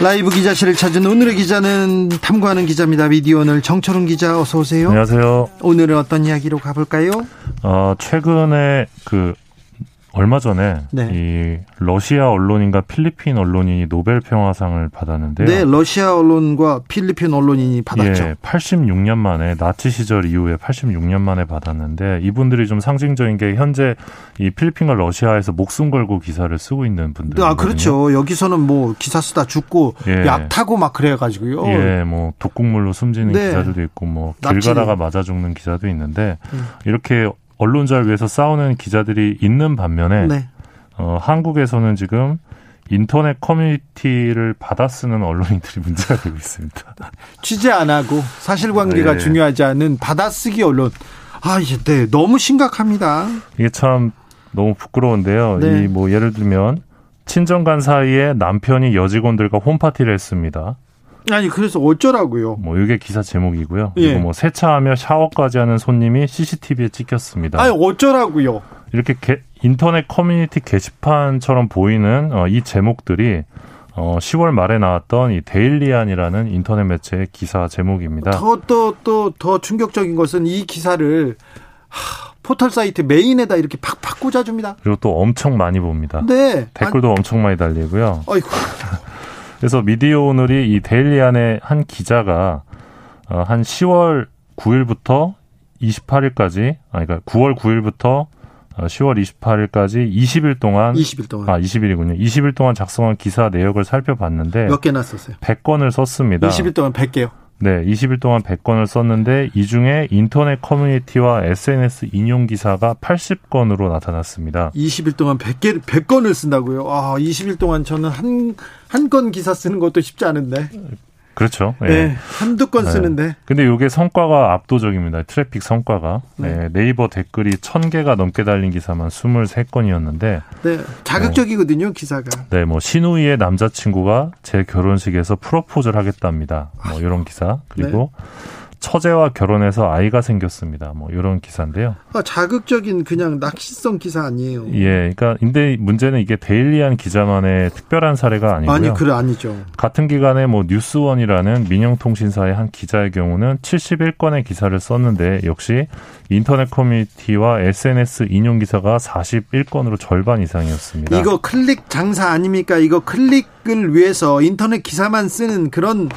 라이브 기자실을 찾은 오늘의 기자는 탐구하는 기자입니다. 미디어 오늘 정철훈 기자 어서 오세요. 안녕하세요. 오늘은 어떤 이야기로 가볼까요? 어, 최근에 그 얼마 전에 네. 이 러시아 언론인과 필리핀 언론인이 노벨 평화상을 받았는데요. 네, 러시아 언론과 필리핀 언론인이 받았죠. 예, 86년 만에 나치 시절 이후에 86년 만에 받았는데 이분들이 좀 상징적인 게 현재 이 필리핀과 러시아에서 목숨 걸고 기사를 쓰고 있는 분들. 아, 그렇죠. 여기서는 뭐 기사 쓰다 죽고 예. 약 타고 막 그래 가지고요. 예, 뭐 독극물로 숨지는 네. 기사들도 있고 뭐 길 가다가 맞아 죽는 기사도 있는데 음. 이렇게 언론자를 위해서 싸우는 기자들이 있는 반면에 네. 어, 한국에서는 지금 인터넷 커뮤니티를 받아 쓰는 언론인들이 문제가 되고 있습니다. 취재 안 하고 사실관계가 네. 중요하지 않은 받아쓰기 언론. 아, 이제 네, 너무 심각합니다. 이게 참 너무 부끄러운데요. 네. 이뭐 예를 들면 친정 간 사이에 남편이 여직원들과 홈파티를 했습니다. 아니 그래서 어쩌라고요? 뭐 이게 기사 제목이고요. 예. 그리고 뭐 세차하며 샤워까지 하는 손님이 CCTV에 찍혔습니다. 아니 어쩌라고요? 이렇게 게, 인터넷 커뮤니티 게시판처럼 보이는 어, 이 제목들이 어, 10월 말에 나왔던 이 데일리안이라는 인터넷 매체의 기사 제목입니다. 더 또 또 더 충격적인 것은 이 기사를 하, 포털 사이트 메인에다 이렇게 팍팍 꽂아줍니다. 그리고 또 엄청 많이 봅니다. 네. 댓글도 아니, 엄청 많이 달리고요. 아이고. 그래서 미디어 오늘이 이 데일리안의 한 기자가 어, 한 10월 9일부터 28일까지 아니 그러니까 9월 9일부터 10월 28일까지 20일 동안 20일 동안 아 20일이군요. 20일 동안 작성한 기사 내역을 살펴봤는데 몇 개나 썼어요? 100건을 썼습니다. 20일 동안 100개요. 네, 20일 동안 100건을 썼는데 이 중에 인터넷 커뮤니티와 SNS 인용 기사가 80건으로 나타났습니다. 20일 동안 100개 100건을 쓴다고요? 아, 20일 동안 저는 한 한 건 기사 쓰는 것도 쉽지 않은데. 그렇죠. 예. 네, 한두 건 네. 쓰는데. 근데 이게 성과가 압도적입니다. 트래픽 성과가. 네. 네. 이버 댓글이 1000개가 넘게 달린 기사만 23건이었는데. 네. 자극적이거든요, 뭐, 기사가. 네, 뭐 신우이의 남자친구가 제 결혼식에서 프로포즈를 하겠답니다. 뭐 이런 기사. 그리고 네. 처제와 결혼해서 아이가 생겼습니다. 뭐 이런 기사인데요. 아, 자극적인 그냥 낚시성 기사 아니에요. 예, 그러니까 근데 문제는 이게 데일리한 기자만의 특별한 사례가 아니고요. 아니, 그래 아니죠. 같은 기간에 뭐 뉴스원이라는 민영통신사의 한 기자의 경우는 71건의 기사를 썼는데 역시 인터넷 커뮤니티와 SNS 인용 기사가 41건으로 절반 이상이었습니다. 이거 클릭 장사 아닙니까? 이거 클릭을 위해서 인터넷 기사만 쓰는 그런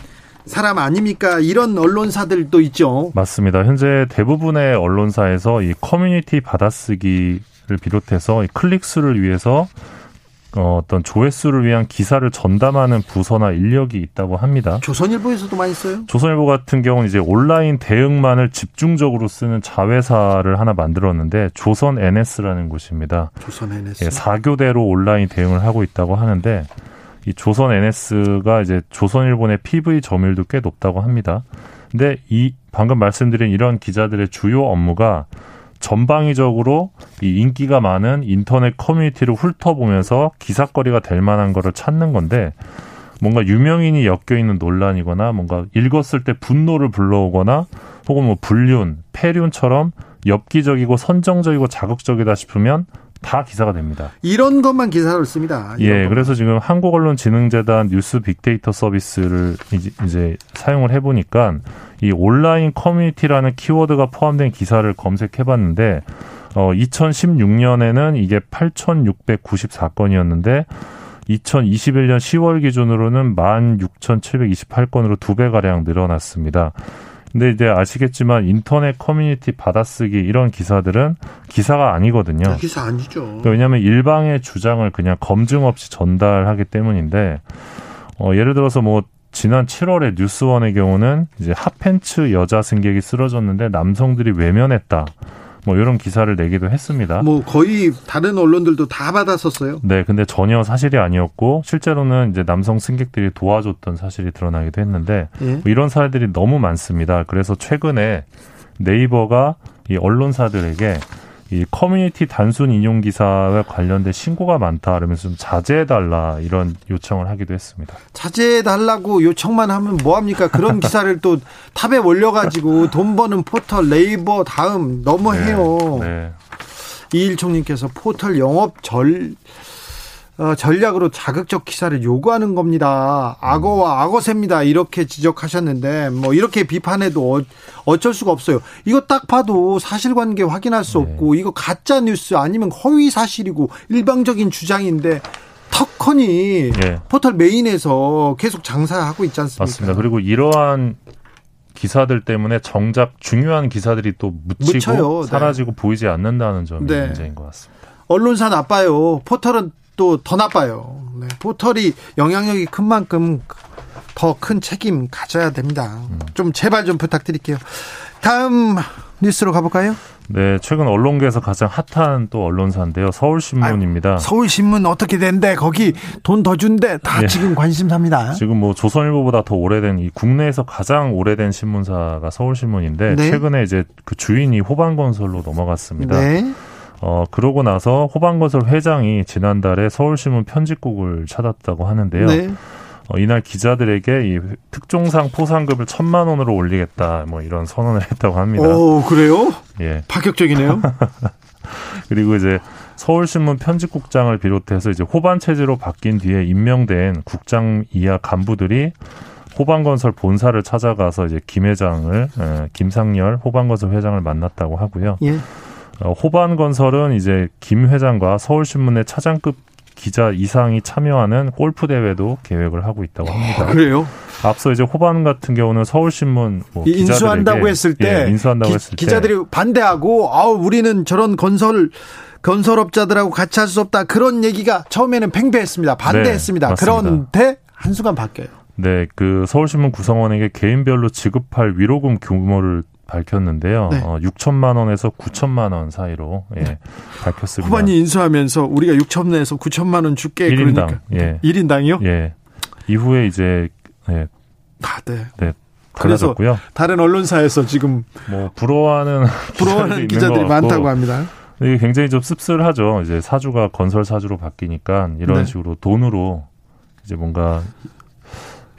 사람 아닙니까? 이런 언론사들도 있죠. 맞습니다. 현재 대부분의 언론사에서 이 커뮤니티 받아쓰기를 비롯해서 클릭 수를 위해서 어, 어떤 조회수를 위한 기사를 전담하는 부서나 인력이 있다고 합니다. 조선일보에서도 많이 써요? 조선일보 같은 경우는 이제 온라인 대응만을 집중적으로 쓰는 자회사를 하나 만들었는데 조선 NS라는 곳입니다. 조선 NS. 예, 4교대로 온라인 대응을 하고 있다고 하는데 이 조선 NS가 이제 조선일본의 PV 점유율도 꽤 높다고 합니다. 근데 이 방금 말씀드린 이런 기자들의 주요 업무가 전방위적으로 이 인기가 많은 인터넷 커뮤니티를 훑어보면서 기사거리가 될 만한 거를 찾는 건데 뭔가 유명인이 엮여 있는 논란이거나 뭔가 읽었을 때 분노를 불러오거나 혹은 뭐 불륜, 폐륜처럼 엽기적이고 선정적이고 자극적이다 싶으면 다 기사가 됩니다. 이런 것만 기사를 씁니다. 예, 것만. 그래서 지금 한국언론진흥재단 뉴스 빅데이터 서비스를 이제, 이제 사용을 해보니까 이 온라인 커뮤니티라는 키워드가 포함된 기사를 검색해봤는데 어, 2016년에는 이게 8,694건이었는데 2021년 10월 기준으로는 16,728건으로 두 배가량 늘어났습니다. 근데 이제 아시겠지만 인터넷 커뮤니티 받아쓰기 이런 기사들은 기사가 아니거든요. 네, 기사 아니죠. 왜냐하면 일방의 주장을 그냥 검증 없이 전달하기 때문인데 어, 예를 들어서 뭐 지난 7월에 뉴스원의 경우는 이제 핫팬츠 여자 승객이 쓰러졌는데 남성들이 외면했다. 뭐 이런 기사를 내기도 했습니다. 뭐 거의 다른 언론들도 다 받았었어요. 네, 근데 전혀 사실이 아니었고 실제로는 이제 남성 승객들이 도와줬던 사실이 드러나기도 했는데 예. 뭐 이런 사례들이 너무 많습니다. 그래서 최근에 네이버가 이 언론사들에게 이 커뮤니티 단순 인용 기사와 관련된 신고가 많다 그러면서 좀 자제해 달라 이런 요청을 하기도 했습니다. 자제해 달라고 요청만 하면 뭐 합니까? 그런 기사를 또 탑에 올려 가지고 돈 버는 포털 네이버 다음 너무 해요. 네, 네. 이일 총님께서 포털 영업 절 어, 전략으로 자극적 기사를 요구하는 겁니다. 악어와 악어새입니다. 이렇게 지적하셨는데 뭐 이렇게 비판해도 어, 쩔 수가 없어요. 이거 딱 봐도 사실관계 확인할 수 네. 없고 이거 가짜 뉴스 아니면 허위 사실이고 일방적인 주장인데 터커니 네. 포털 메인에서 계속 장사하고 있지 않습니까? 맞습니다. 그리고 이러한 기사들 때문에 정작 중요한 기사들이 또 묻히고 묻혀요. 네. 사라지고 네. 보이지 않는다는 점이 네. 문제인 것 같습니다. 언론사 나빠요. 포털은 또 더 나빠요. 네. 포털이 영향력이 큰 만큼 더 큰 책임 가져야 됩니다. 좀 제발 좀 부탁드릴게요. 다음 뉴스로 가볼까요? 네, 최근 언론계에서 가장 핫한 또 언론사인데요. 서울신문입니다. 아, 서울신문 어떻게 된대? 거기 돈 더 준대? 다 네. 지금 관심사입니다. 지금 뭐 조선일보보다 더 오래된 이 국내에서 가장 오래된 신문사가 서울신문인데 네. 최근에 이제 그 주인이 호반건설로 넘어갔습니다. 네. 어, 그러고 나서 호방건설 회장이 지난달에 서울신문 편집국을 찾았다고 하는데요. 네. 어, 이날 기자들에게 이 특종상 포상급을 천만 원으로 올리겠다 뭐 이런 선언을 했다고 합니다. 오 그래요? 예. 파격적이네요. 그리고 이제 서울신문 편집국장을 비롯해서 이제 호반 체제로 바뀐 뒤에 임명된 국장 이하 간부들이 호반건설 본사를 찾아가서 이제 김 회장을 에, 김상열 호반건설 회장을 만났다고 하고요. 예. 어, 호반 건설은 이제 김 회장과 서울신문의 차장급 기자 이상이 참여하는 골프 대회도 계획을 하고 있다고 합니다. 아, 그래요? 앞서 이제 호반 같은 경우는 서울신문 뭐 인수한다고 했을 때 예, 인수한다고 기, 했을 기자들이 때 반대하고 아우 우리는 저런 건설 건설업자들하고 같이 할 수 없다 그런 얘기가 처음에는 팽배했습니다. 반대했습니다. 네, 그런데 한순간 바뀌어요. 네, 그 서울신문 구성원에게 개인별로 지급할 위로금 규모를 밝혔는데요. 네. 어, 6천만 원에서 9천만 원 사이로 예, 네. 밝혔습니다. 후반이 인수하면서 우리가 6천에서 9천만 원 줄게 1인당 그러니까. 예. 1인당이요? 예. 이후에 이제 예. 아, 네. 네. 달라졌고요. 다른 언론사에서 지금 뭐 부러워하는 부러워하는 기자들이 많다고 합니다. 이게 굉장히 좀 씁쓸하죠. 이제 사주가 건설 사주로 바뀌니까 이런 네. 식으로 돈으로 이제 뭔가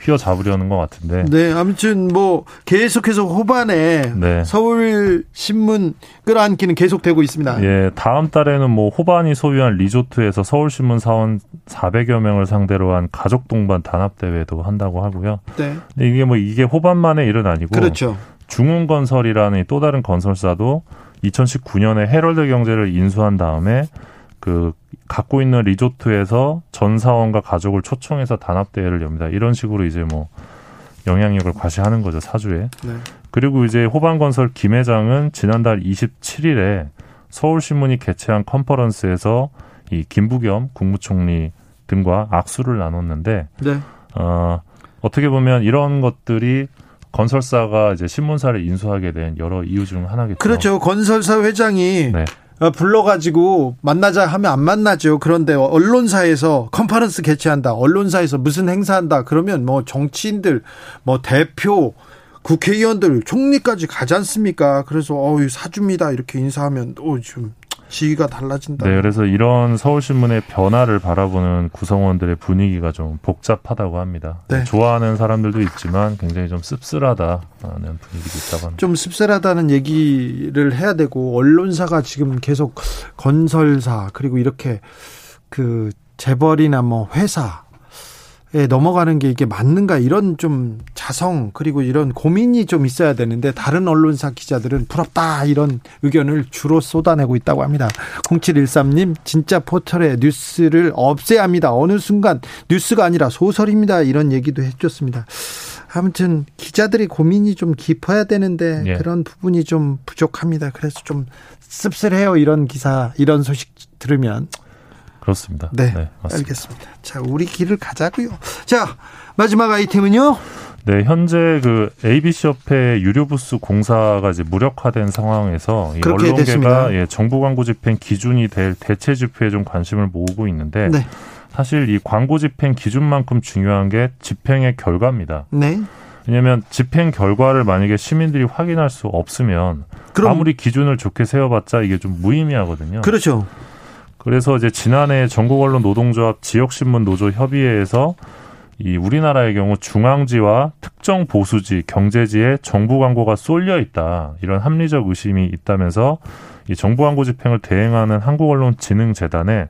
휘어잡으려는 것 같은데. 네, 아무튼 뭐 계속해서 호반에 네. 서울 신문 끌어안기는 계속되고 있습니다. 예, 다음 달에는 뭐 호반이 소유한 리조트에서 서울 신문 사원 400여 명을 상대로 한 가족 동반 단합 대회도 한다고 하고요. 네. 이게 뭐 이게 호반만의 일은 아니고 그렇죠. 중흥건설이라는 또 다른 건설사도 2019년에 헤럴드 경제를 인수한 다음에 그 갖고 있는 리조트에서 전 사원과 가족을 초청해서 단합 대회를 엽니다. 이런 식으로 이제 뭐 영향력을 과시하는 거죠 사주에. 네. 그리고 이제 호반건설 김 회장은 지난달 27일에 서울신문이 개최한 컨퍼런스에서 이 김부겸 국무총리 등과 악수를 나눴는데 네. 어, 어떻게 보면 이런 것들이 건설사가 이제 신문사를 인수하게 된 여러 이유 중 하나겠죠. 그렇죠. 건설사 회장이 네. 어, 불러가지고 만나자 하면 안 만나죠. 그런데 언론사에서 컨퍼런스 개최한다. 언론사에서 무슨 행사한다. 그러면 뭐 정치인들, 뭐 대표, 국회의원들, 총리까지 가지 않습니까? 그래서 어유 사줍니다. 이렇게 인사하면 또좀 지위가 달라진다. 네, 그래서 이런 서울신문의 변화를 바라보는 구성원들의 분위기가 좀 복잡하다고 합니다. 네. 좋아하는 사람들도 있지만 굉장히 좀 씁쓸하다는 분위기도 있다고 합니다. 좀 씁쓸하다는 얘기를 해야 되고 언론사가 지금 계속 건설사 그리고 이렇게 그 재벌이나 뭐 회사 에 넘어가는 게 이게 맞는가 이런 좀 자성 그리고 이런 고민이 좀 있어야 되는데 다른 언론사 기자들은 부럽다 이런 의견을 주로 쏟아내고 있다고 합니다. 0713님 진짜 포털에 뉴스를 없애야 합니다. 어느 순간 뉴스가 아니라 소설입니다. 이런 얘기도 해줬습니다. 아무튼 기자들이 고민이 좀 깊어야 되는데 예. 그런 부분이 좀 부족합니다. 그래서 좀 씁쓸해요. 이런 기사 이런 소식 들으면 그렇습니다. 네, 네 알겠습니다. 자, 우리 길을 가자고요. 자, 마지막 아이템은요. 네, 현재 그 ABC 협회 유료 부스 공사가 이제 무력화된 상황에서 이 언론계가 예, 정부 광고 집행 기준이 될 대체 지표에 좀 관심을 모으고 있는데 네. 사실 이 광고 집행 기준만큼 중요한 게 집행의 결과입니다. 네. 왜냐하면 집행 결과를 만약에 시민들이 확인할 수 없으면 아무리 기준을 좋게 세워봤자 이게 좀 무의미하거든요. 그렇죠. 그래서 이제 지난해 전국 언론 노동조합 지역신문 노조 협의회에서 이 우리나라의 경우 중앙지와 특정 보수지, 경제지에 정부 광고가 쏠려 있다. 이런 합리적 의심이 있다면서 이 정부 광고 집행을 대행하는 한국언론진흥재단에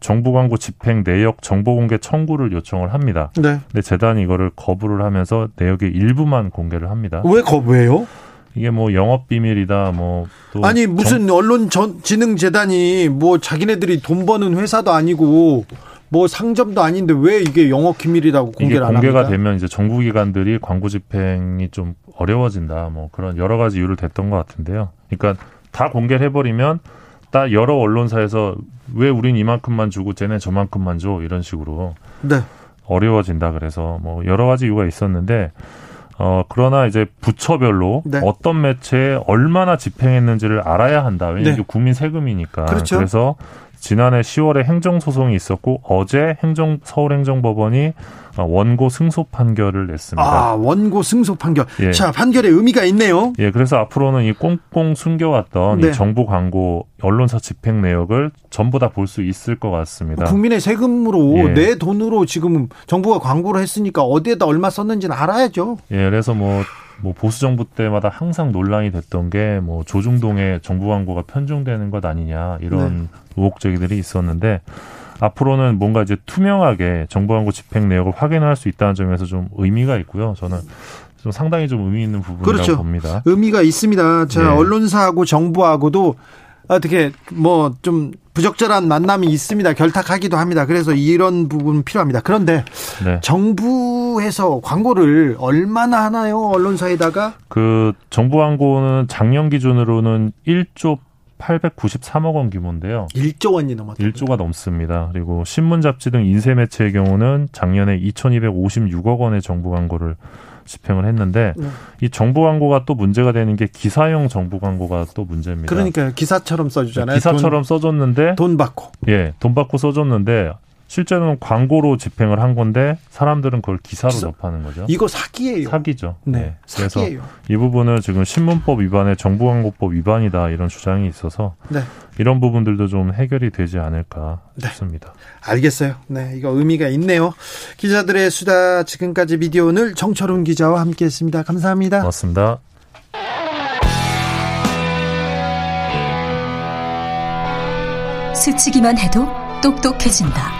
정부 광고 집행 내역 정보 공개 청구를 요청을 합니다. 네. 근데 재단이 이거를 거부를 하면서 내역의 일부만 공개를 합니다. 왜 거부해요? 이게 뭐 영업 비밀이다 뭐 아니 무슨 정... 언론 전, 진흥 재단이 뭐 자기네들이 돈 버는 회사도 아니고 뭐 상점도 아닌데 왜 이게 영업 기밀이라고 공개를 안 공개가 되면 이제 정부 기관들이 광고 집행이 좀 어려워진다 뭐 그런 여러 가지 이유를 댔던 것 같은데요. 그러니까 다 공개를 해버리면 딱 여러 언론사에서 왜 우린 이만큼만 주고 쟤네 저만큼만 줘 이런 식으로 네. 어려워진다 그래서 뭐 여러 가지 이유가 있었는데 어 그러나 이제 부처별로 네. 어떤 매체에 얼마나 집행했는지를 알아야 한다. 왜냐하면 네. 국민 세금이니까. 그렇죠. 그래서 지난해 10월에 행정소송이 있었고 어제 행정 서울행정법원이 원고 승소 판결을 냈습니다. 아 원고 승소 판결. 예. 자 판결에 의미가 있네요. 예, 그래서 앞으로는 이 꽁꽁 숨겨왔던 네. 이 정부 광고 언론사 집행 내역을 전부 다 볼 수 있을 것 같습니다. 국민의 세금으로 예. 내 돈으로 지금 정부가 광고를 했으니까 어디에다 얼마 썼는지는 알아야죠. 예, 그래서 뭐 뭐 보수 정부 때마다 항상 논란이 됐던 게 뭐 조중동의 정부 광고가 편중되는 것 아니냐 이런 네. 의혹 제기들이 있었는데 앞으로는 뭔가 이제 투명하게 정부 광고 집행 내역을 확인할 수 있다는 점에서 좀 의미가 있고요. 저는 좀 상당히 좀 의미 있는 부분이라고 그렇죠. 봅니다. 의미가 있습니다. 자, 네. 언론사하고 정부하고도 어떻게 뭐 좀 부적절한 만남이 있습니다. 결탁하기도 합니다. 그래서 이런 부분 필요합니다. 그런데 네. 정부에서 광고를 얼마나 하나요? 언론사에다가? 그 정부 광고는 작년 기준으로는 1조 893억 원 규모인데요. 1조 원이 넘었다. 1조가 넘습니다. 그리고 신문 잡지 등 인쇄 매체의 경우는 작년에 2,256억 원의 정부 광고를 집행을 했는데 네. 이 정보 광고가 또 문제가 되는 게 기사용 정보 광고가 또 문제입니다. 그러니까 기사처럼 써주잖아요. 기사처럼 돈, 써줬는데 돈 받고 예, 돈 받고 써줬는데 실제로는 광고로 집행을 한 건데 사람들은 그걸 기사로 기사? 접하는 거죠. 이거 사기예요. 사기죠. 네. 네. 그래서 사기예요. 이 부분은 지금 신문법 위반에 정보광고법 위반이다 이런 주장이 있어서 네. 이런 부분들도 좀 해결이 되지 않을까 네. 싶습니다. 알겠어요. 네, 이거 의미가 있네요. 기자들의 수다 지금까지 미디어 오늘 정철운 기자와 함께했습니다. 감사합니다. 고맙습니다. 스치기만 해도 똑똑해진다.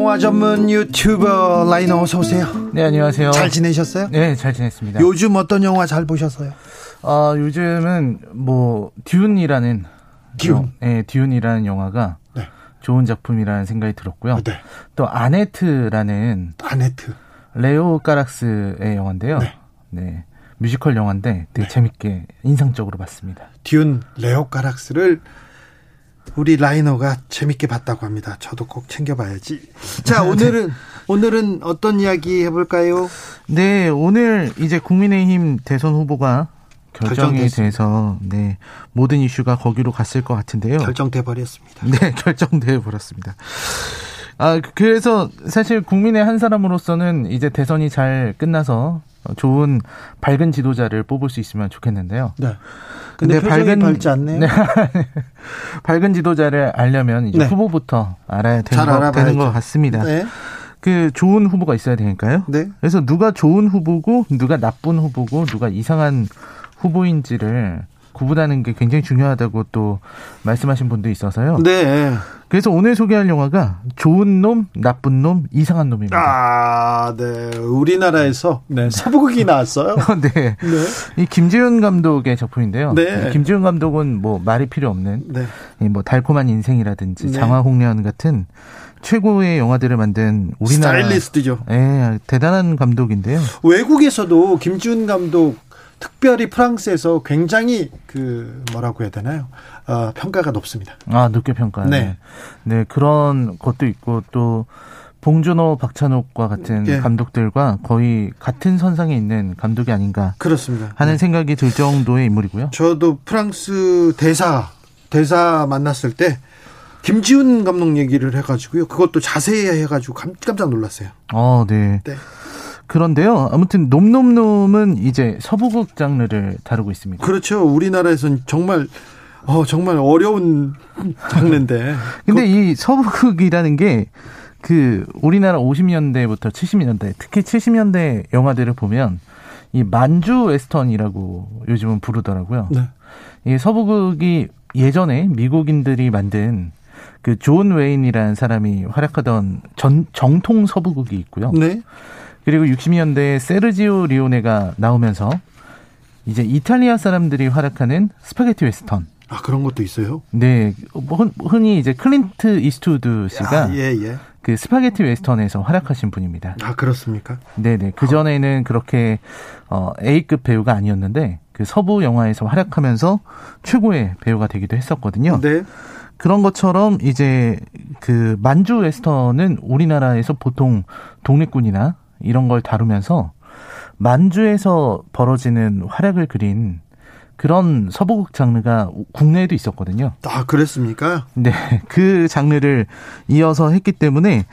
영화 전문 유튜버 라이너 어서 오세요. 네, 안녕하세요. 잘 지내셨어요? 네, 잘 지냈습니다. 요즘 어떤 영화 잘 보셨어요? 어, 요즘은 뭐 듄이라는 듄. 네, 듄이라는 영화가 네. 좋은 작품이라는 생각이 들었고요. 네. 또 아네트라는 아네트 레오 까락스의 영화인데요. 네. 네. 뮤지컬 영화인데 되게 네. 재밌게 인상적으로 봤습니다. 듄 레오 까락스를 우리 라이너가 재밌게 봤다고 합니다. 저도 꼭 챙겨봐야지. 자, 오늘은 오늘은 어떤 이야기 해볼까요? 네, 오늘 이제 국민의힘 대선 후보가 결정이 돼서 네 모든 이슈가 거기로 갔을 것 같은데요. 결정돼 버렸습니다. 네, 결정돼 버렸습니다. 아 그래서 사실 국민의 한 사람으로서는 이제 대선이 잘 끝나서 좋은 밝은 지도자를 뽑을 수 있으면 좋겠는데요. 네. 근데, 근데 밝은 밝지 않네요. 네. 밝은 지도자를 알려면 이제 네. 후보부터 알아야 되는, 거, 되는 것 같습니다. 네. 그 좋은 후보가 있어야 되니까요. 네. 그래서 누가 좋은 후보고 누가 나쁜 후보고 누가 이상한 후보인지를 구분하는 게 굉장히 중요하다고 또 말씀하신 분도 있어서요. 네. 그래서 오늘 소개할 영화가 좋은 놈, 나쁜 놈, 이상한 놈입니다. 아, 네. 우리나라에서 네, 서부극이 나왔어요. 네. 네. 이 김지훈 감독의 작품인데요. 네. 김지훈 감독은 뭐 말이 필요 없는 네. 이뭐 달콤한 인생이라든지 네. 장화홍련 같은 최고의 영화들을 만든 우리나라 스타일리스트죠. 예, 대단한 감독인데요. 외국에서도 김지훈 감독 특별히 프랑스에서 굉장히 그 뭐라고 해야 되나요? 어, 평가가 높습니다. 아, 높게 평가. 네. 네, 그런 것도 있고 또 봉준호, 박찬욱과 같은 예. 감독들과 거의 같은 선상에 있는 감독이 아닌가 그렇습니다. 하는 네. 생각이 들 정도의 인물이고요. 저도 프랑스 대사 대사 만났을 때 김지훈 감독 얘기를 해가지고요. 그것도 자세히 해가지고 감- 깜짝 놀랐어요. 어, 네. 네. 그런데요. 아무튼 놈놈놈은 이제 서부극 장르를 다루고 있습니다. 그렇죠. 우리나라에선 정말 어 정말 어려운 장르인데. 근데 이 서부극이라는 게 그 우리나라 50년대부터 70년대, 특히 70년대 영화들을 보면 이 만주 웨스턴이라고 요즘은 부르더라고요. 네. 이 서부극이 예전에 미국인들이 만든 그 존 웨인이라는 사람이 활약하던 전, 정통 서부극이 있고요. 네. 그리고 60년대에 세르지오 레오네가 나오면서 이제 이탈리아 사람들이 활약하는 스파게티 웨스턴. 아 그런 것도 있어요. 네, 뭐 흔- 흔히 이제 클린트 이스트우드 씨가 아, 예 예. 그 스파게티 웨스턴에서 활약하신 분입니다. 아 그렇습니까? 네네. 그 전에는 그렇게 어 A급 배우가 아니었는데 그 서부 영화에서 활약하면서 최고의 배우가 되기도 했었거든요. 네. 그런 것처럼 이제 그 만주 웨스턴은 우리나라에서 보통 독립군이나 이런 걸 다루면서 만주에서 벌어지는 활약을 그린 그런 서부극 장르가 국내에도 있었거든요. 아 그랬습니까? 네, 그 장르를 이어서 했기 때문에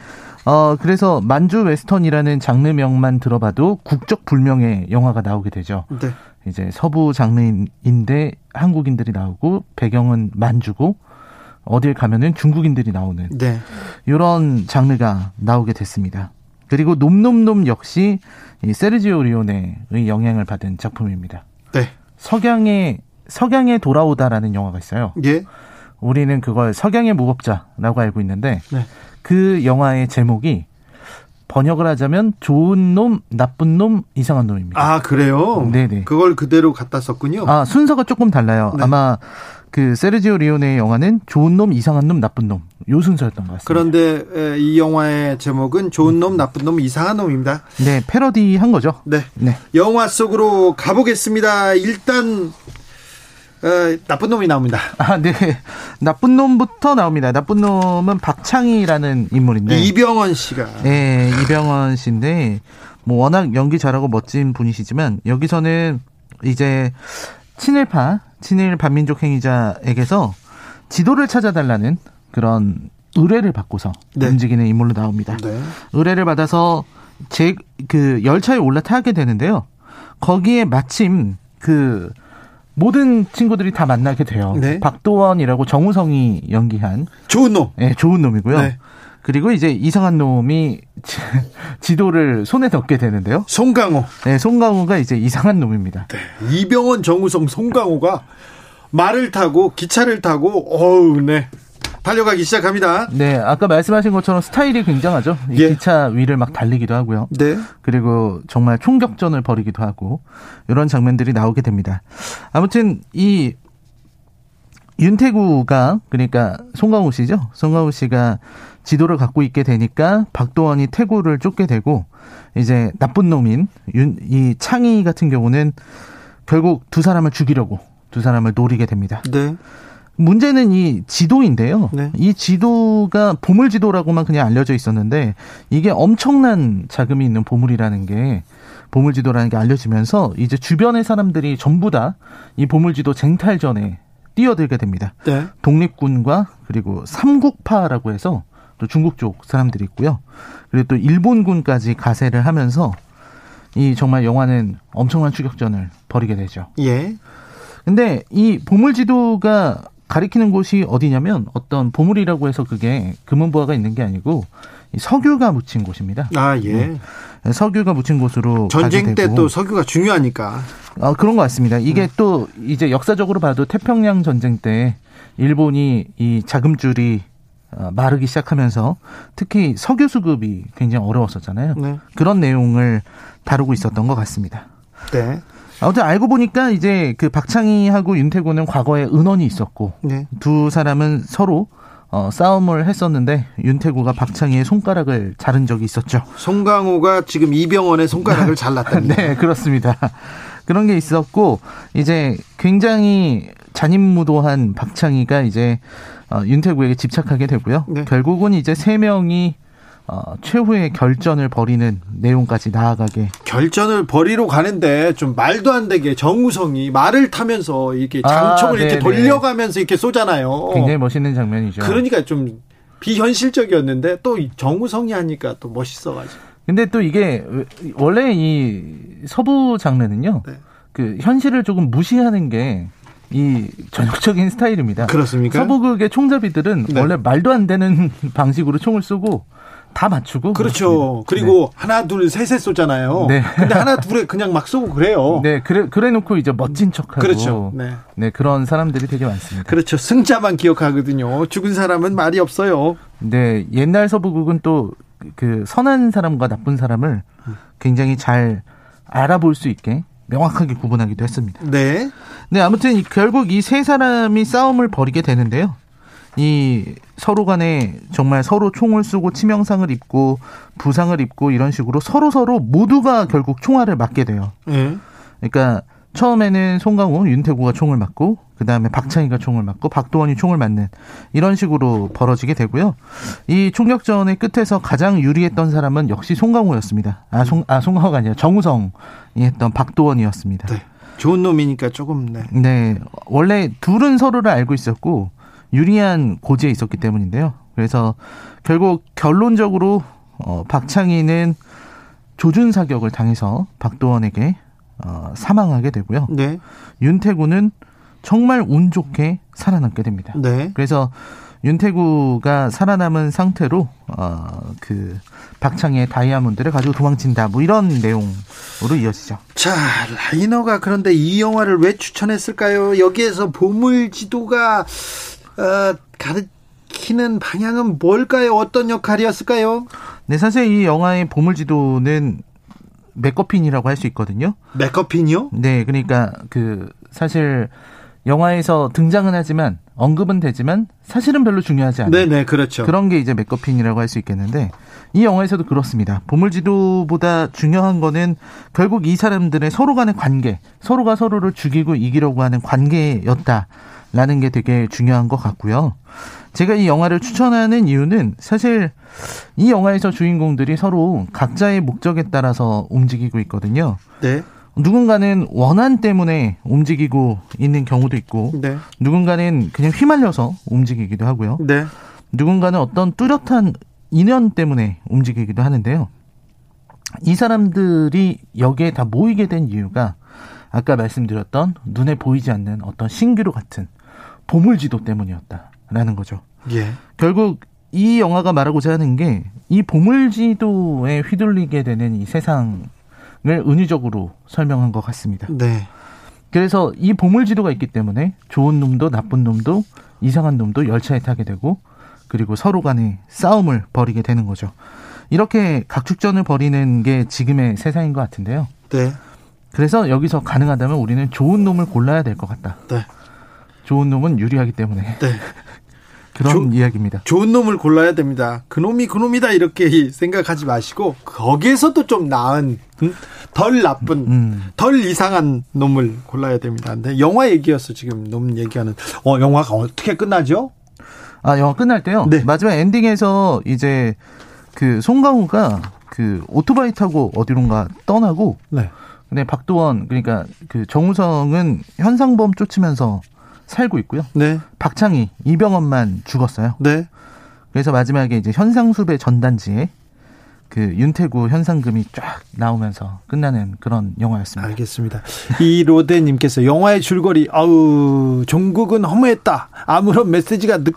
어 그래서 만주 웨스턴이라는 장르명만 들어봐도 국적 불명의 영화가 나오게 되죠. 네. 이제 서부 장르인데 한국인들이 나오고 배경은 만주고 어딜 가면은 중국인들이 나오는 네. 이런 장르가 나오게 됐습니다. 그리고 놈놈놈 역시 이 세르지오 리오네의 영향을 받은 작품입니다. 네. 석양의 석양에 돌아오다라는 영화가 있어요. 예. 우리는 그걸 석양의 무법자라고 알고 있는데 네. 그 영화의 제목이 번역을 하자면 좋은 놈, 나쁜 놈, 이상한 놈입니다. 아 그래요. 네네. 그걸 그대로 갖다 썼군요. 아, 순서가 조금 달라요. 네. 아마 그 세르지오 리오네의 영화는 좋은 놈, 이상한 놈, 나쁜 놈. 요 순서였던 것 같습니다. 그런데 에, 이 영화의 제목은 좋은 놈, 나쁜 놈, 이상한 놈입니다. 네, 패러디 한 거죠. 네. 네. 영화 속으로 가보겠습니다. 일단 어, 나쁜 놈이 나옵니다. 아, 네. 나쁜 놈부터 나옵니다. 나쁜 놈은 박창희라는 인물인데. 이병헌 씨가 네, 이병헌 씨인데 뭐 워낙 연기 잘하고 멋진 분이시지만 여기서는 이제 친일파, 친일 반민족 행위자에게서 지도를 찾아달라는 그런 의뢰를 받고서 네. 움직이는 인물로 나옵니다. 네. 의뢰를 받아서 제 그 열차에 올라타게 되는데요. 거기에 마침 그 모든 친구들이 다 만나게 돼요. 네. 박도원이라고 정우성이 연기한 좋은 놈. 예, 좋은 놈이고요. 네. 그리고 이제 이상한 놈이 지- 지도를 손에 넣게 되는데요. 송강호. 네, 송강호가 이제 이상한 놈입니다. 이병헌, 정우성, 송강호가 말을 타고 기차를 타고 어우, 네. 달려가기 시작합니다. 네, 아까 말씀하신 것처럼 스타일이 굉장하죠. 이 예. 기차 위를 막 달리기도 하고요. 네. 그리고 정말 총격전을 벌이기도 하고 이런 장면들이 나오게 됩니다. 아무튼 이 윤태구가 그러니까 송강호 씨죠. 송강호 씨가 지도를 갖고 있게 되니까 박도원이 태구를 쫓게 되고 이제 나쁜 놈인 윤, 이 창희 같은 경우는 결국 두 사람을 죽이려고 두 사람을 노리게 됩니다. 네. 문제는 이 지도인데요. 네. 이 지도가 보물 지도라고만 그냥 알려져 있었는데 이게 엄청난 자금이 있는 보물이라는 게 보물 지도라는 게 알려지면서 이제 주변의 사람들이 전부 다 이 보물 지도 쟁탈전에 뛰어들게 됩니다. 네. 독립군과 그리고 삼국파라고 해서 또 중국 쪽 사람들이 있고요. 그리고 또 일본군까지 가세를 하면서 이 정말 영화는 엄청난 추격전을 벌이게 되죠. 예. 근데 이 보물 지도가 가리키는 곳이 어디냐면 어떤 보물이라고 해서 그게 금은보화가 있는 게 아니고 이 석유가 묻힌 곳입니다. 아, 예. 석유가 묻힌 곳으로 전쟁 때 또 석유가 중요하니까. 어, 그런 것 같습니다. 이게 음. 또 이제 역사적으로 봐도 태평양 전쟁 때 일본이 이 자금줄이 어, 마르기 시작하면서 특히 석유 수급이 굉장히 어려웠었잖아요. 네. 그런 내용을 다루고 있었던 것 같습니다. 네. 아무튼 알고 보니까 이제 그 박창희하고 윤태곤은 과거에 은원이 있었고 네. 두 사람은 서로 어, 싸움을 했었는데 윤태구가 박창희의 손가락을 자른 적이 있었죠. 송강호가 지금 이병헌의 손가락을 잘랐다. 네, 그렇습니다. 그런 게 있었고 이제 굉장히 잔인무도한 박창희가 이제 어, 윤태구에게 집착하게 되고요. 네. 결국은 이제 세 명이 어, 최후의 결전을 벌이는 내용까지 나아가게. 결전을 벌이러 가는데 좀 말도 안 되게 정우성이 말을 타면서 이렇게 장총을 아, 이렇게 돌려가면서 이렇게 쏘잖아요. 굉장히 멋있는 장면이죠. 그러니까 좀 비현실적이었는데 또 정우성이 하니까 또 멋있어가지고. 근데 또 이게 원래 이 서부 장르는요. 네. 그 현실을 조금 무시하는 게 이 전형적인 스타일입니다. 그렇습니까? 서부극의 총잡이들은 네. 원래 말도 안 되는 방식으로 총을 쏘고 다 맞추고 그렇죠. 그리고 네. 하나 둘 셋에 쏘잖아요. 네. 근데 하나 둘에 그냥 막 쏘고 그래요. 네, 그래 그래 놓고 이제 멋진 척하고 그렇죠. 네. 네, 그런 사람들이 되게 많습니다. 그렇죠. 승자만 기억하거든요. 죽은 사람은 말이 없어요. 네, 옛날 서부국은 또 그 선한 사람과 나쁜 사람을 굉장히 잘 알아볼 수 있게 명확하게 구분하기도 했습니다. 네. 네, 아무튼 결국 이 세 사람이 싸움을 벌이게 되는데요. 이 서로 간에 정말 서로 총을 쏘고 치명상을 입고 부상을 입고 이런 식으로 서로 서로 모두가 결국 총알을 맞게 돼요. 네. 그러니까 처음에는 송강호, 윤태구가 총을 맞고 그 다음에 박창희가 총을 맞고 박도원이 총을 맞는 이런 식으로 벌어지게 되고요. 이 총격전의 끝에서 가장 유리했던 사람은 역시 송강호였습니다. 아, 송, 아, 송강호가 아니라 정우성이 했던 박도원이었습니다. 네. 좋은 놈이니까 조금, 네. 네. 원래 둘은 서로를 알고 있었고 유리한 고지에 있었기 때문인데요. 그래서 결국 결론적으로 어, 박창희는 조준 사격을 당해서 박도원에게 어, 사망하게 되고요. 네. 윤태구는 정말 운 좋게 살아남게 됩니다. 네. 그래서 윤태구가 살아남은 상태로 어, 그 박창희의 다이아몬드를 가지고 도망친다. 뭐 이런 내용으로 이어지죠. 자, 라이너가 그런데 이 영화를 왜 추천했을까요? 여기에서 보물지도가 어, 가르치는 방향은 뭘까요? 어떤 역할이었을까요? 네, 사실 이 영화의 보물지도는 맥커핀이라고 할 수 있거든요. 맥커핀이요? 네, 그러니까 그 사실 영화에서 등장은 하지만 언급은 되지만 사실은 별로 중요하지 않아요. 네, 네, 그렇죠. 그런 게 이제 맥커핀이라고 할 수 있겠는데 이 영화에서도 그렇습니다. 보물지도보다 중요한 거는 결국 이 사람들의 서로 간의 관계, 서로가 서로를 죽이고 이기려고 하는 관계였다. 라는 게 되게 중요한 것 같고요. 제가 이 영화를 추천하는 이유는 사실 이 영화에서 주인공들이 서로 각자의 목적에 따라서 움직이고 있거든요. 네. 누군가는 원한 때문에 움직이고 있는 경우도 있고, 네. 누군가는 그냥 휘말려서 움직이기도 하고요. 네. 누군가는 어떤 뚜렷한 인연 때문에 움직이기도 하는데요. 이 사람들이 여기에 다 모이게 된 이유가 아까 말씀드렸던 눈에 보이지 않는 어떤 신기루 같은 보물지도 때문이었다 라는 거죠. 예. 결국 이 영화가 말하고자 하는 게 이 보물지도에 휘둘리게 되는 이 세상을 은유적으로 설명한 것 같습니다. 네. 그래서 이 보물지도가 있기 때문에 좋은 놈도 나쁜 놈도 이상한 놈도 열차에 타게 되고 그리고 서로 간에 싸움을 벌이게 되는 거죠. 이렇게 각축전을 벌이는 게 지금의 세상인 것 같은데요. 네. 그래서 여기서 가능하다면 우리는 좋은 놈을 골라야 될 것 같다. 네. 좋은 놈은 유리하기 때문에. 네. 그런 조, 이야기입니다. 좋은 놈을 골라야 됩니다. 그 놈이 그 놈이다 이렇게 생각하지 마시고 거기에서도 좀 나은 음, 덜 나쁜 음. 덜 이상한 놈을 골라야 됩니다. 근데 영화 얘기였어 지금 놈 얘기하는. 어 영화가 어떻게 끝나죠? 아 영화 끝날 때요. 네. 마지막 엔딩에서 이제 그 송강호가 그 오토바이 타고 어디론가 떠나고. 네. 근데 박도원 그러니까 그 정우성은 현상범 쫓으면서 살고 있고요. 네. 박창희, 이병헌만 죽었어요. 네. 그래서 마지막에 이제 현상수배 전단지에 그 윤태구 현상금이 쫙 나오면서 끝나는 그런 영화였습니다. 알겠습니다. 이 로데님께서 영화의 줄거리 아우 종국은 허무했다. 아무런 메시지가 느,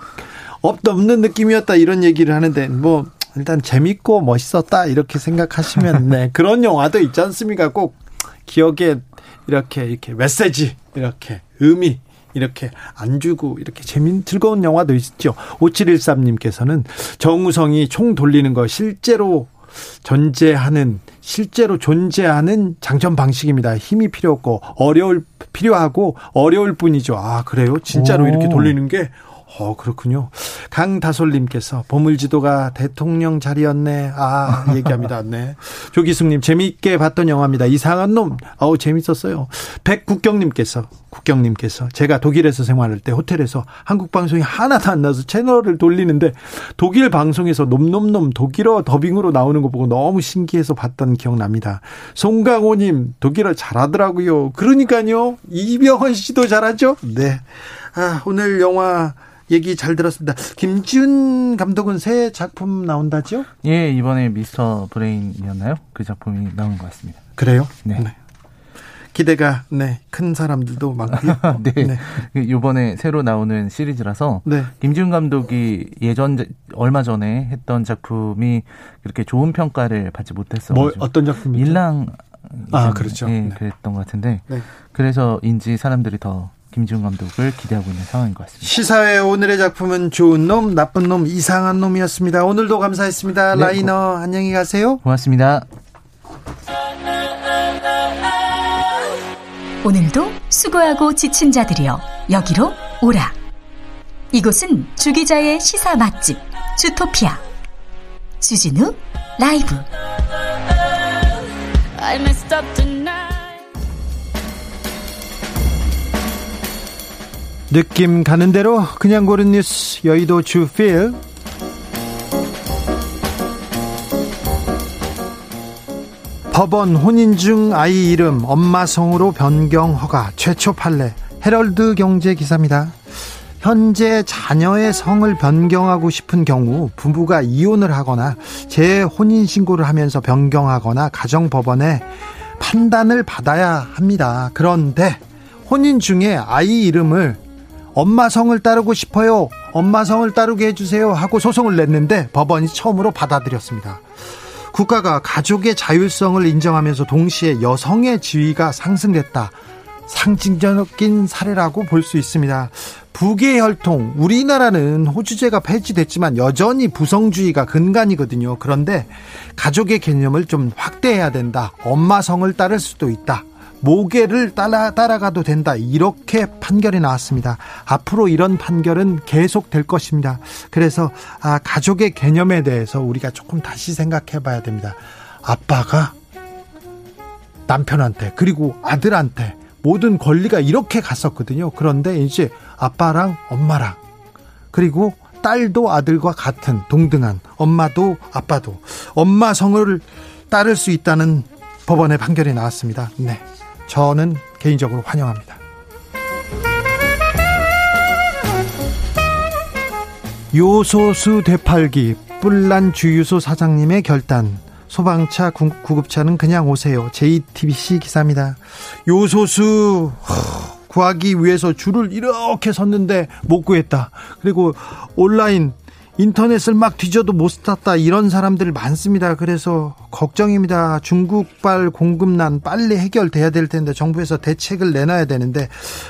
없 없는 느낌이었다 이런 얘기를 하는데 뭐 일단 재밌고 멋있었다 이렇게 생각하시면 네 그런 영화도 있지 않습니까? 꼭 기억에 이렇게 이렇게 메시지 이렇게 의미 이렇게 안 주고 이렇게 재밌는 즐거운 영화도 있죠. 5713님께서는 정우성이 총 돌리는 거 실제로 존재하는 실제로 존재하는 장전 방식입니다. 힘이 필요 없고 어려울 필요하고 어려울 뿐이죠. 아 그래요? 진짜로 오. 이렇게 돌리는 게 어, 그렇군요. 강다솔님께서 보물지도가 대통령 자리였네. 아, 얘기합니다. 네. 조기숙님, 재미있게 봤던 영화입니다. 이상한 놈. 아우, 재밌었어요. 백국경님께서, 국경님께서, 제가 독일에서 생활할 때 호텔에서 한국 방송이 하나도 안 나서 채널을 돌리는데 독일 방송에서 놈놈놈 독일어 더빙으로 나오는 거 보고 너무 신기해서 봤던 기억납니다. 송강호님, 독일어 잘하더라고요. 그러니까요. 이병헌 씨도 잘하죠? 네. 아, 오늘 영화 얘기 잘 들었습니다. 김지훈 감독은 새 작품 나온다죠? 예, 이번에 미스터 브레인이었나요? 그 작품이 나온 것 같습니다. 그래요? 네. 네. 기대가 네, 큰 사람들도 많고요. 네. 네. 이번에 새로 나오는 시리즈라서 네. 김지훈 감독이 예전 얼마 전에 했던 작품이 그렇게 좋은 평가를 받지 못했어. 뭐 어떤 작품이죠? 일랑 아, 그렇죠. 예, 네. 그랬던 것 같은데. 네. 그래서인지 사람들이 더 김지훈 감독을 기대하고 있는 상황인 것 같습니다. 시사회 오늘의 작품은 좋은 놈, 나쁜 놈, 이상한 놈이었습니다. 오늘도 감사했습니다. 네, 라이너 고, 안녕히 가세요. 고맙습니다. 오늘도 수고하고 지친 자들이여 여기로 오라. 이곳은 주기자의 시사 맛집 주토피아 주진우 라이브. 느낌 가는 대로 그냥 고른 뉴스 여의도 주필 법원 혼인 중 아이 이름 엄마 성으로 변경 허가 최초 판례 헤럴드 경제 기사입니다. 현재 자녀의 성을 변경하고 싶은 경우 부부가 이혼을 하거나 재혼인 신고를 하면서 변경하거나 가정법원에 판단을 받아야 합니다. 그런데 혼인 중에 아이 이름을 엄마 성을 따르고 싶어요. 엄마 성을 따르게 해주세요. 하고 소송을 냈는데 법원이 처음으로 받아들였습니다. 국가가 가족의 자율성을 인정하면서 동시에 여성의 지위가 상승됐다. 상징적인 사례라고 볼 수 있습니다. 부계 혈통, 우리나라는 호주제가 폐지됐지만 여전히 부성주의가 근간이거든요. 그런데 가족의 개념을 좀 확대해야 된다. 엄마 성을 따를 수도 있다. 모계를 따라, 따라가도 된다. 이렇게 판결이 나왔습니다. 앞으로 이런 판결은 계속 될 것입니다. 그래서 아, 가족의 개념에 대해서 우리가 조금 다시 생각해 봐야 됩니다. 아빠가 남편한테 그리고 아들한테 모든 권리가 이렇게 갔었거든요. 그런데 이제 아빠랑 엄마랑 그리고 딸도 아들과 같은 동등한 엄마도 아빠도 엄마 성을 따를 수 있다는 법원의 판결이 나왔습니다. 네. 저는 개인적으로 환영합니다. 요소수 되팔기 뿔난 주유소 사장님의 결단 소방차 구급차는 그냥 오세요. JTBC 기사입니다. 요소수 구하기 위해서 줄을 이렇게 섰는데 못 구했다. 그리고 온라인 인터넷을 막 뒤져도 못 샀다 이런 사람들 많습니다. 그래서 걱정입니다. 중국발 공급난 빨리 해결돼야 될 텐데 정부에서 대책을 내놔야 되는데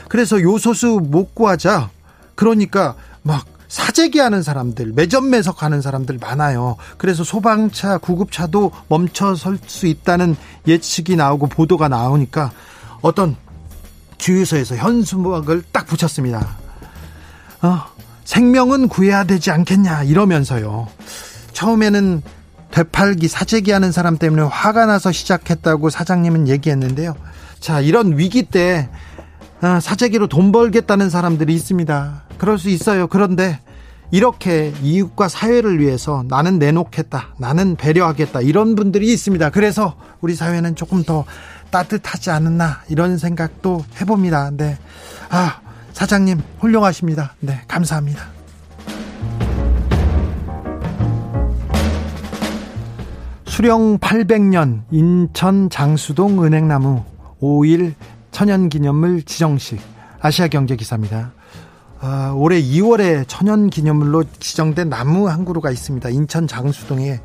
그래서 요소수 못 구하자. 그러니까 막 사재기 하는 사람들, 매점 매석 하는 사람들 많아요. 그래서 소방차, 구급차도 멈춰 설 수 있다는 예측이 나오고 보도가 나오니까 어떤 주유소에서 현수막을 딱 붙였습니다. 어, 생명은 구해야 되지 않겠냐 이러면서요. 처음에는 되팔기 사재기 하는 사람 때문에 화가 나서 시작했다고 사장님은 얘기했는데요. 자, 이런 위기 때 아, 사재기로 돈 벌겠다는 사람들이 있습니다. 그럴 수 있어요. 그런데 이렇게 이웃과 사회를 위해서 나는 내놓겠다. 나는 배려하겠다. 이런 분들이 있습니다. 그래서 우리 사회는 조금 더 따뜻하지 않았나 이런 생각도 해봅니다. 네. 아, 사장님 훌륭하십니다. 네, 감사합니다. 수령 800년 인천 장수동 은행나무 5일 천연기념물 지정식 아시아경제 기사입니다. 아, 올해 2월에 천연기념물로 지정된 나무 한 그루가 있습니다. 인천 장수동에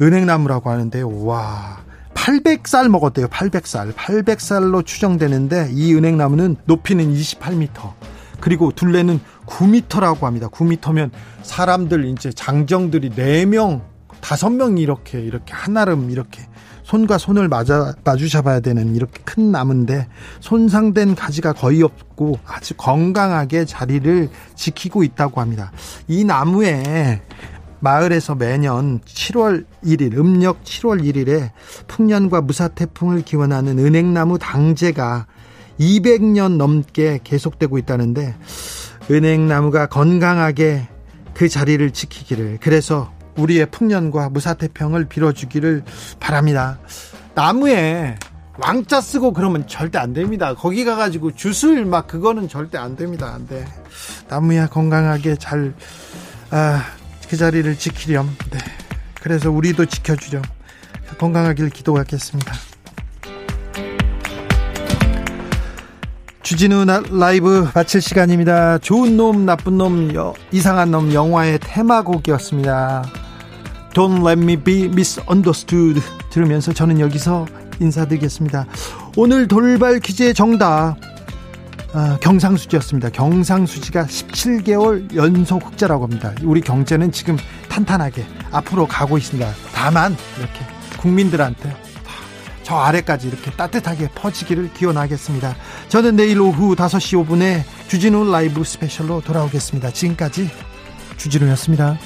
은행나무라고 하는데요. 와, 800살 먹었대요. 800살. 800살로 추정되는데 이 은행나무는 높이는 28m. 그리고 둘레는 9m라고 합니다. 9m면 사람들 이제 장정들이 4명, 5명이 이렇게 이렇게 한아름 이렇게 손과 손을 맞아 마주 잡아야 되는 이렇게 큰 나무인데 손상된 가지가 거의 없고 아주 건강하게 자리를 지키고 있다고 합니다. 이 나무에 마을에서 매년 7월 1일, 음력 7월 1일에 풍년과 무사 태풍을 기원하는 은행나무 당제가 200년 넘게 계속되고 있다는데 은행나무가 건강하게 그 자리를 지키기를 그래서 우리의 풍년과 무사 태평을 빌어주기를 바랍니다. 나무에 왕자 쓰고 그러면 절대 안 됩니다. 거기 가가지고 주술 막 그거는 절대 안 됩니다. 안 돼. 나무야 건강하게 잘, 아, 그 자리를 지키렴. 네. 그래서 우리도 지켜주렴. 건강하길 기도하겠습니다. 주진우 라이브 마칠 시간입니다. 좋은 놈, 나쁜 놈, 여, 이상한 놈 영화의 테마곡이었습니다. Don't let me be misunderstood 들으면서 저는 여기서 인사드리겠습니다. 오늘 돌발 퀴즈의 정답 아, 경상수지였습니다. 경상수지가 17개월 연속 흑자라고 합니다. 우리 경제는 지금 탄탄하게 앞으로 가고 있습니다. 다만 이렇게 국민들한테 저 아래까지 이렇게 따뜻하게 퍼지기를 기원하겠습니다. 저는 내일 오후 5시 5분에 주진우 라이브 스페셜로 돌아오겠습니다. 지금까지 주진우였습니다.